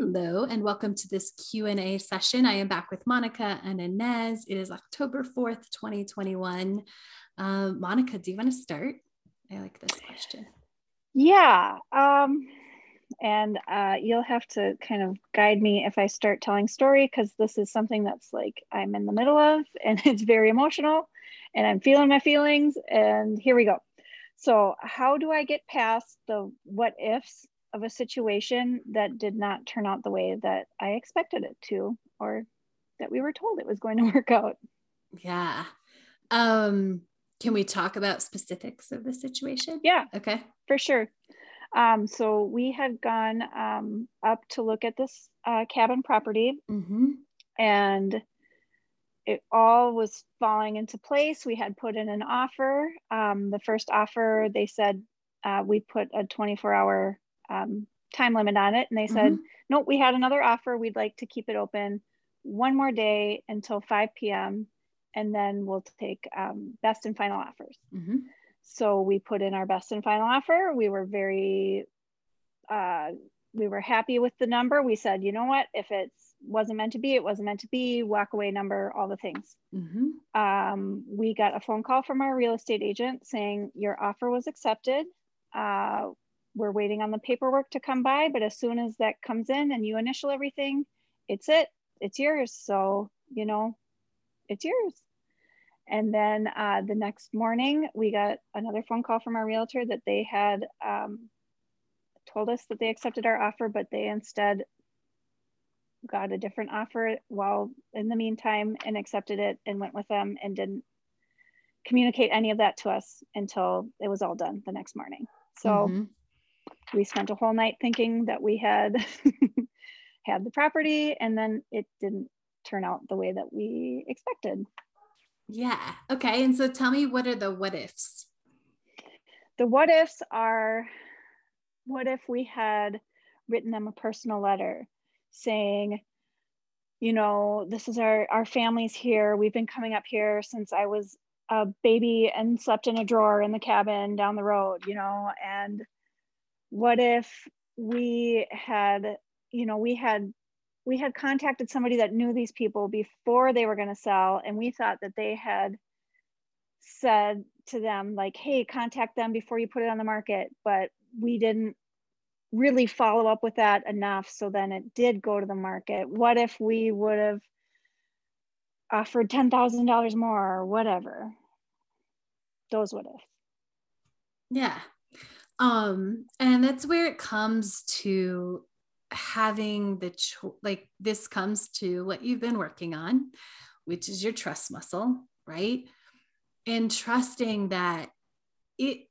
Hello and welcome to this Q&A session. I am back with Monica and Inez. It is October 4th, 2021. Um, Monica, do you want to start? I like this question. Yeah. Um, and uh, you'll have to kind of guide me if I start telling story because this is something that's like I'm in the middle of and it's very emotional and I'm feeling my feelings. And here we go. So, how do I get past the what ifs of a situation that did not turn out the way that I expected it to, or that we were told it was going to work out. Yeah. Um, can we talk about specifics of the situation? Yeah. Okay. For sure. Um, so we had gone um, up to look at this uh, cabin property, mm-hmm. and it all was falling into place. We had put in an offer. Um, the first offer, they said uh, we put a 24 hour um, time limit on it. And they said, mm-hmm. nope, we had another offer. We'd like to keep it open one more day until 5 p.m. And then we'll take um, best and final offers. Mm-hmm. So we put in our best and final offer. We were very, uh, we were happy with the number. We said, you know what, if it wasn't meant to be, it wasn't meant to be, walk away number, all the things. Mm-hmm. Um, we got a phone call from our real estate agent saying your offer was accepted. Uh, we're waiting on the paperwork to come by, but as soon as that comes in and you initial everything, it's it, it's yours. So, you know, it's yours. And then uh, the next morning, we got another phone call from our realtor that they had um, told us that they accepted our offer, but they instead got a different offer while in the meantime and accepted it and went with them and didn't communicate any of that to us until it was all done the next morning. So mm-hmm we spent a whole night thinking that we had had the property and then it didn't turn out the way that we expected. Yeah. Okay. And so tell me what are the what ifs? The what ifs are what if we had written them a personal letter saying, you know, this is our our family's here. We've been coming up here since I was a baby and slept in a drawer in the cabin down the road, you know, and what if we had you know we had we had contacted somebody that knew these people before they were going to sell and we thought that they had said to them like hey contact them before you put it on the market but we didn't really follow up with that enough so then it did go to the market. What if we would have offered $10,000 more or whatever? Those would have yeah um and that's where it comes to having the cho- like this comes to what you've been working on which is your trust muscle right? And trusting that it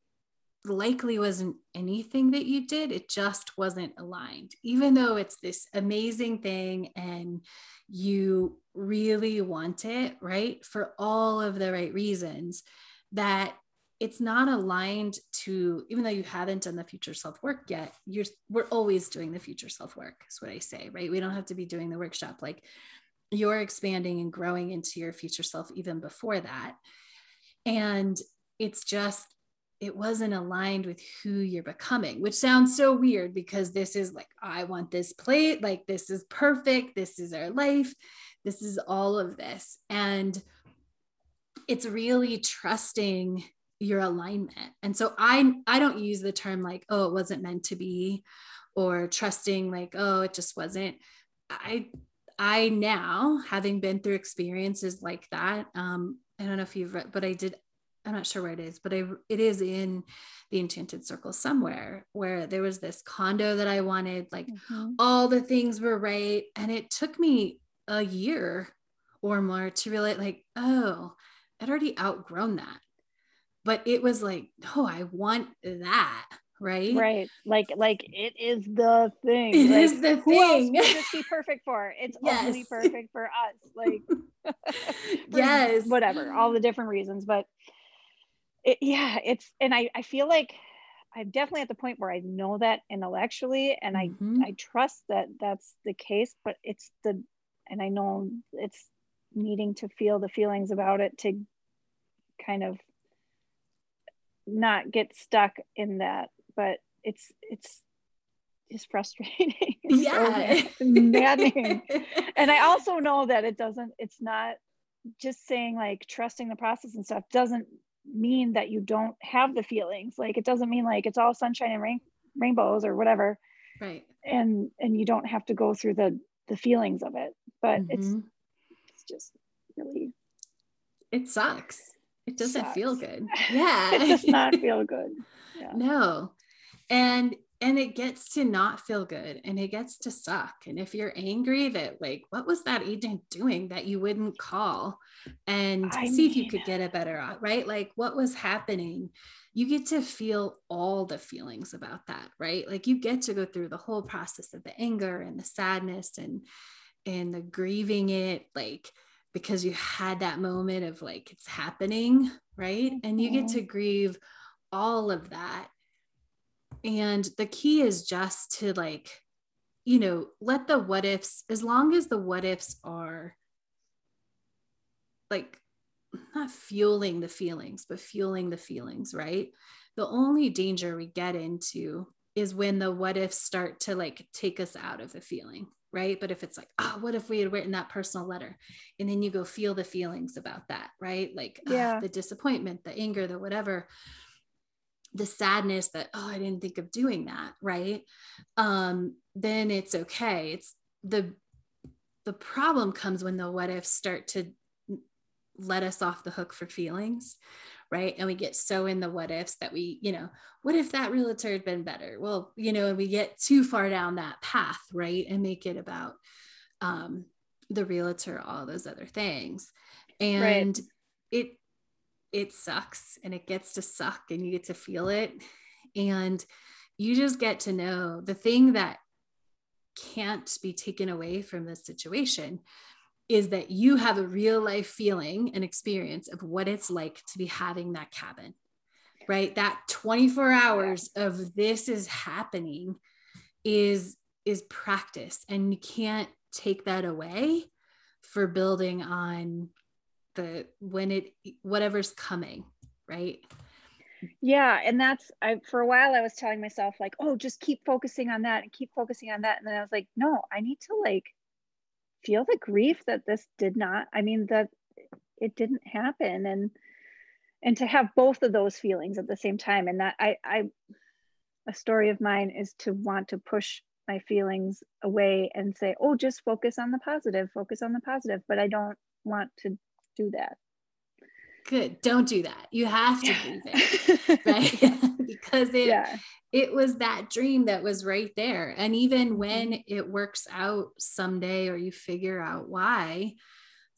likely wasn't anything that you did it just wasn't aligned. Even though it's this amazing thing and you really want it right? For all of the right reasons that it's not aligned to even though you haven't done the future self work yet you're we're always doing the future self work is what i say right? We don't have to be doing the workshop. Like you're expanding and growing into your future self even before that. And it's just it wasn't aligned with who you're becoming which sounds so weird because this is like i want this plate. Like this is perfect. This is our life. This is all of this. And it's really trusting your alignment. And so i i don't use the term like oh it wasn't meant to be or trusting like oh it just wasn't. I i now having been through experiences like that um i don't know if you've read but i did i'm not sure where it is but I, it is in the enchanted circle somewhere where there was this condo that i wanted like mm-hmm. all the things were right. And it took me a year or more to realize like oh i'd already outgrown that but it was like oh i want that right? Right. Like like it is the thing. It like, is the who else thing. would this be perfect for? It's only Yes. perfect for us. Like for Yes. whatever, all the different reasons. But it, yeah, it's and I, I feel like I'm definitely at the point where I know that intellectually and I Mhm. I trust that that's the case, but it's the and I know it's needing to feel the feelings about it to kind of not get stuck in that but it's it's just frustrating It's yeah. mad- maddening and i also know that it doesn't it's not just saying like trusting the process and stuff doesn't mean that you don't have the feelings like it doesn't mean like it's all sunshine and rain, rainbows or whatever right. and and you don't have to go through the the feelings of it but it's Mhm. it's just really it sucks. It doesn't feel good. Yeah. it does not feel good yeah no. And and it gets to not feel good and it gets to suck. And if you're angry that like what was that agent doing that you wouldn't call and I see if you could get a better right? Like what was happening? You get to feel all the feelings about that, right? Like you get to go through the whole process of the anger and the sadness and and the grieving it like because you had that moment of like it's happening, right? And you get Mhm. to grieve all of that. And the key is just to like, you know, let the what ifs, as long as the what ifs are like not fueling the feelings, but fueling the feelings, right? The only danger we get into is when the what ifs start to like take us out of the feeling, right? But if it's like, oh, what if we had written that personal letter? And then you go feel the feelings about that, right? Like ah, Yeah. the disappointment, the anger, the whatever, the sadness that, oh, I didn't think of doing that, right? Um, then it's okay. It's the the problem comes when the what ifs start to let us off the hook for feelings right? And we get so in the what ifs that we you know what if that realtor had been better? Well you know and we get too far down that path right? And make it about um the realtor all those other things. And it it sucks and it gets to suck and you get to feel it. And you just get to know the thing that can't be taken away from this situation is that you have a real life feeling and experience of what it's like to be having that cabin right? That 24 hours of this is happening is is practice and you can't take that away for building on the when it whatever's coming right? Yeah and that's i for a while i was telling myself like oh just keep focusing on that and keep focusing on that and then i was like no i need to like feel the grief that this did not i mean that it didn't happen. And and to have both of those feelings at the same time. And that i i a story of mine is to want to push my feelings away and say oh just focus on the positive focus on the positive. But i don't want to do that good. Don't do that. You have to grieve it it right? Because it yeah. it was that dream that was right there. And even when it works out someday or you figure out why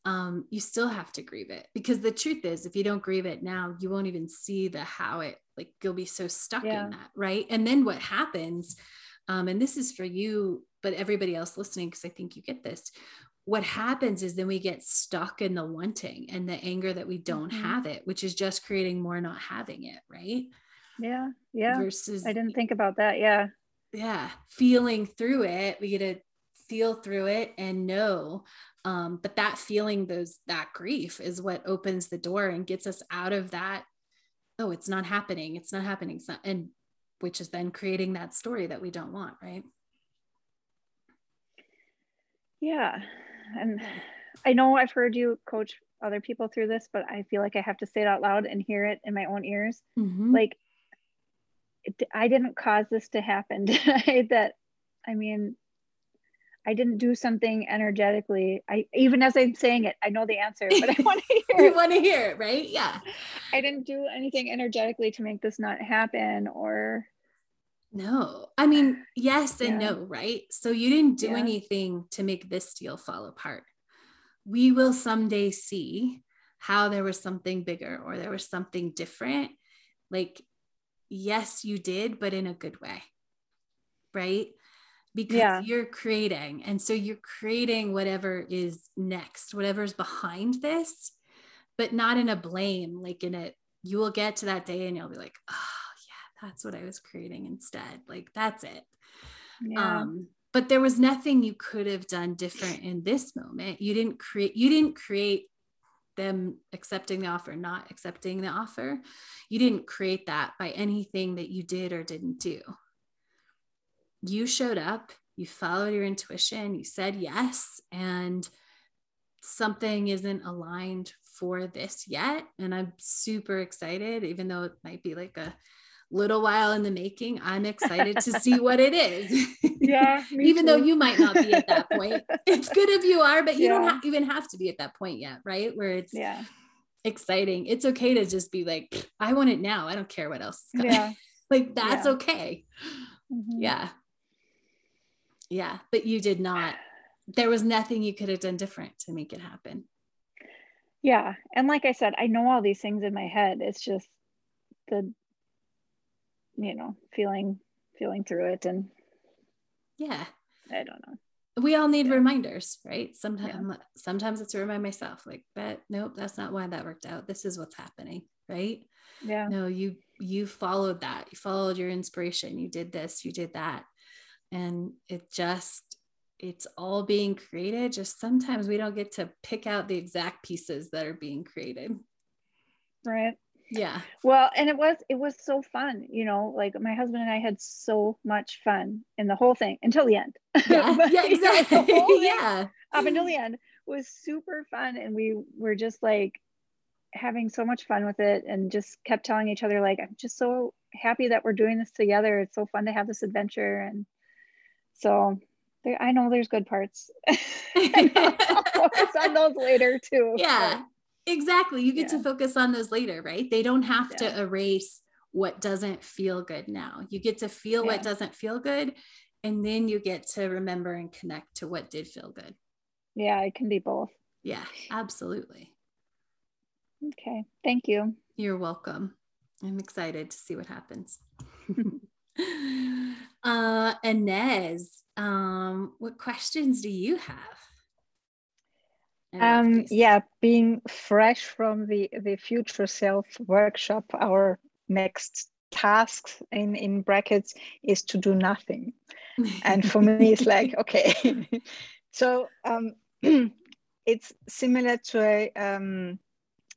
um, you still have to grieve it. Because the truth is if you don't grieve it now you won't even see the how it like you'll be so stuck Yeah. in that right? And then what happens um, and this is for you but everybody else listening because i think you get this what happens is then we get stuck in the wanting and the anger that we don't Mhm. have it which is just creating more not having it right? Yeah yeah. Versus i didn't think about that yeah. Yeah feeling through it we get to feel through it and know um, but that feeling those that grief is what opens the door and gets us out of that oh it's not happening it's not happening it's not and which is then creating that story that we don't want right? Yeah and i know i've heard you coach other people through this but i feel like i have to say it out loud and hear it in my own ears. Mhm. like it, i didn't cause this to happen did i? That i mean i didn't do something energetically. I even as i'm saying it i know the answer but i want to hear it. want to hear it right? Yeah. I didn't do anything energetically to make this not happen or no i mean yes and Yeah. no right so you didn't do Yeah. anything to make this deal fall apart we will someday see how there was something bigger or there was something different like yes, you did, but in a good way. Right? Because yeah. you're creating. And so you're creating whatever is next, whatever's behind this, but not in a blame, like in a, you will get to that day and you'll be like, oh, that's what I was creating instead. Like, that's it. Yeah. Um, but there was nothing you could have done different in this moment. You didn't create, you didn't create them accepting the offer, not accepting the offer. You didn't create that by anything that you did or didn't do. You showed up, you followed your intuition, you said yes, and something isn't aligned for this yet. And I'm super excited, even though it might be like a little while in the making. I'm excited to see what it is. Yeah. even too. though you might not be at that point. It's good if you are, but you yeah. don't ha- even have to be at that point yet, right? Where it's yeah. exciting. It's okay to just be like, I want it now. I don't care what else is coming. Yeah. like that's yeah. okay. Mm-hmm. Yeah. Yeah. But you did not. There was nothing you could have done different to make it happen. Yeah. And like I said, I know all these things in my head. It's just the you know feeling feeling through it and yeah. I don't know. We all need yeah. reminders right? Sometimes yeah. sometimes it's to remind myself like but nope that's not why that worked out. This is what's happening right? Yeah. No you you followed that. You followed your inspiration. You did this you did that. And it just it's all being created. Just sometimes we don't get to pick out the exact pieces that are being created. Right yeah. Well and it was it was so fun you know like my husband and i had so much fun in the whole thing until the end. Yeah, but, yeah exactly. you know, yeah. up until the end was super fun and we were just like having so much fun with it and just kept telling each other like i'm just so happy that we're doing this together. It's so fun to have this adventure. And so there, i know there's good parts. Focus on those later too yeah Exactly. You get yeah. to focus on those later, right? They don't have yeah. to erase what doesn't feel good now. You get to feel yeah. what doesn't feel good. And then you get to remember and connect to what did feel good. Yeah, it can be both. Yeah, absolutely. Okay. Thank you. You're welcome. I'm excited to see what happens. uh, Inez, um, what questions do you have? Um yeah being fresh from the the future self workshop our next task in in brackets is to do nothing. And for me it's like okay. So um it's similar to a um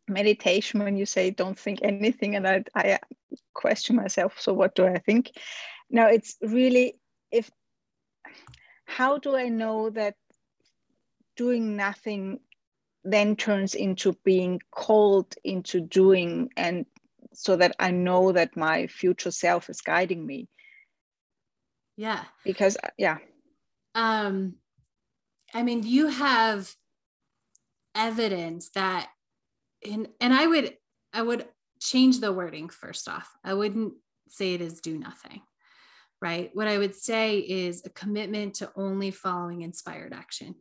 meditation when you say don't think anything and I, I question myself so what do i think? Now it's really if how do i know that doing nothing then turns into being called into doing and so that i know that my future self is guiding me. Yeah. Because uh, yeah. Um i mean you have evidence that and and i would i would change the wording first off. I wouldn't say it is do nothing right? What i would say is a commitment to only following inspired action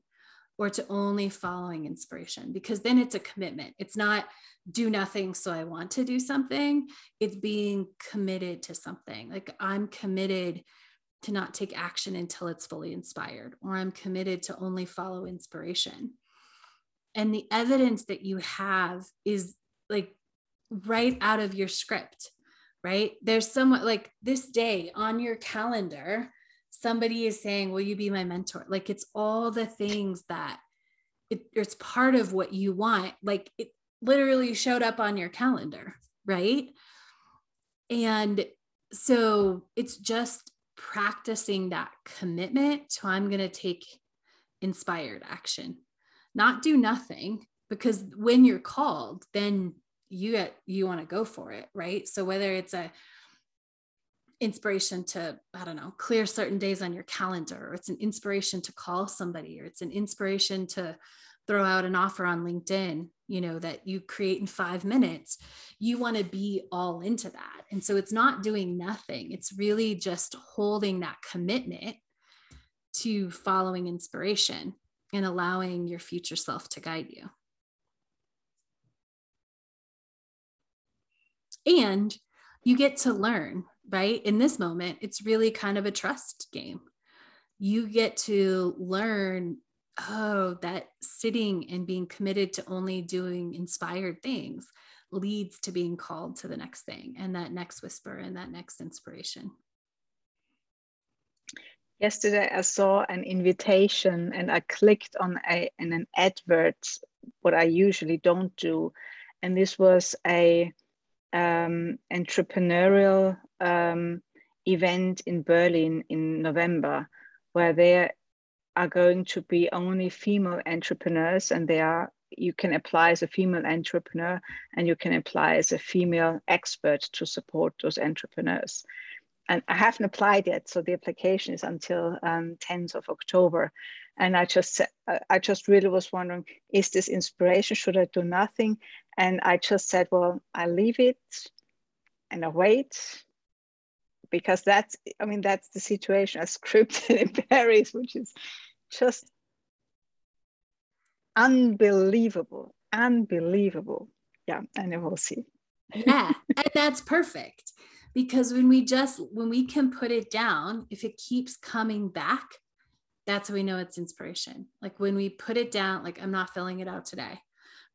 or to only following inspiration because then it's a commitment. It's not do nothing so I want to do something. It's being committed to something. Like I'm committed to not take action until it's fully inspired, or I'm committed to only follow inspiration. And the evidence that you have is like right out of your script, right? There's somewhat like this day on your calendar somebody is saying, Will you be my mentor? Like it's all the things that it, it's part of what you want. Like it literally showed up on your calendar, right? And so it's just practicing that commitment to I'm going to take inspired action, not do nothing because when you're called, then you get you want to go for it, right? So whether it's a inspiration to i don't know clear certain days on your calendar or it's an inspiration to call somebody or it's an inspiration to throw out an offer on linkedin you know that you create in 5 minutes. You want to be all into that. And so it's not doing nothing. It's really just holding that commitment to following inspiration and allowing your future self to guide you. And you get to learn, right? In this moment, it's really kind of a trust game. You get to learn, oh, that sitting and being committed to only doing inspired things leads to being called to the next thing and that next whisper and that next inspiration. Yesterday, I saw an invitation and I clicked on a in an advert, what I usually don't do, and this was a um, entrepreneurial um, event in Berlin in November, where there are going to be only female entrepreneurs, and they are you can apply as a female entrepreneur and you can apply as a female expert to support those entrepreneurs and I haven't applied yet. So the application is until um, 10th of October. And I just, I just really was wondering, is this inspiration? Should I do nothing? And I just said, well, I leave it and I wait because that's, I mean, that's the situation I scripted in Paris, which is just unbelievable, unbelievable. Yeah, and we'll see. yeah, and that's perfect because when we just when we can put it down if it keeps coming back that's how we know it's inspiration like when we put it down like i'm not filling it out today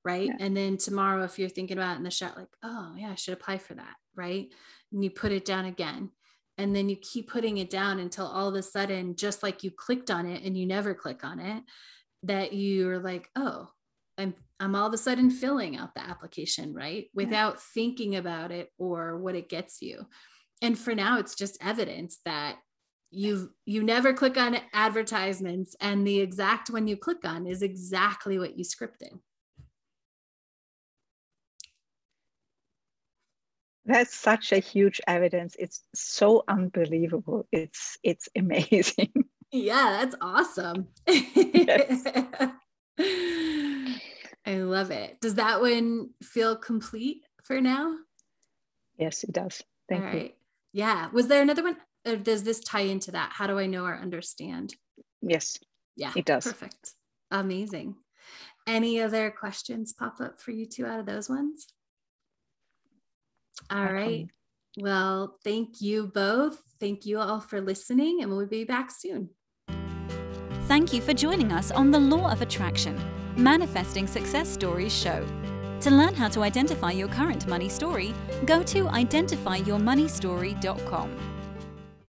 right yeah. and then tomorrow if you're thinking about it in the shot like oh yeah i should apply for that right and you put it down again and then you keep putting it down until all of a sudden just like you clicked on it and you never click on it that you're like oh I'm I'm all of a sudden filling out the application, right? Without yeah. thinking about it or what it gets you. And for now, it's just evidence that you you never click on advertisements and the exact one you click on is exactly what you scripted. That's such a huge evidence. It's so unbelievable. It's it's amazing. Yeah, that's awesome. I love it. Does that one feel complete for now? Yes, it does. Thank All you. Right. Yeah. Was there another one? Or does this tie into that? How do I know or understand? Yes. Yeah. It does. Perfect. Amazing. Any other questions pop up for you two out of those ones? All right. Well, thank you both. Thank you all for listening, and we'll be back soon. Thank you for joining us on the Law of Attraction Manifesting Success Stories show. To learn how to identify your current money story, go to identifyyourmoneystory.com.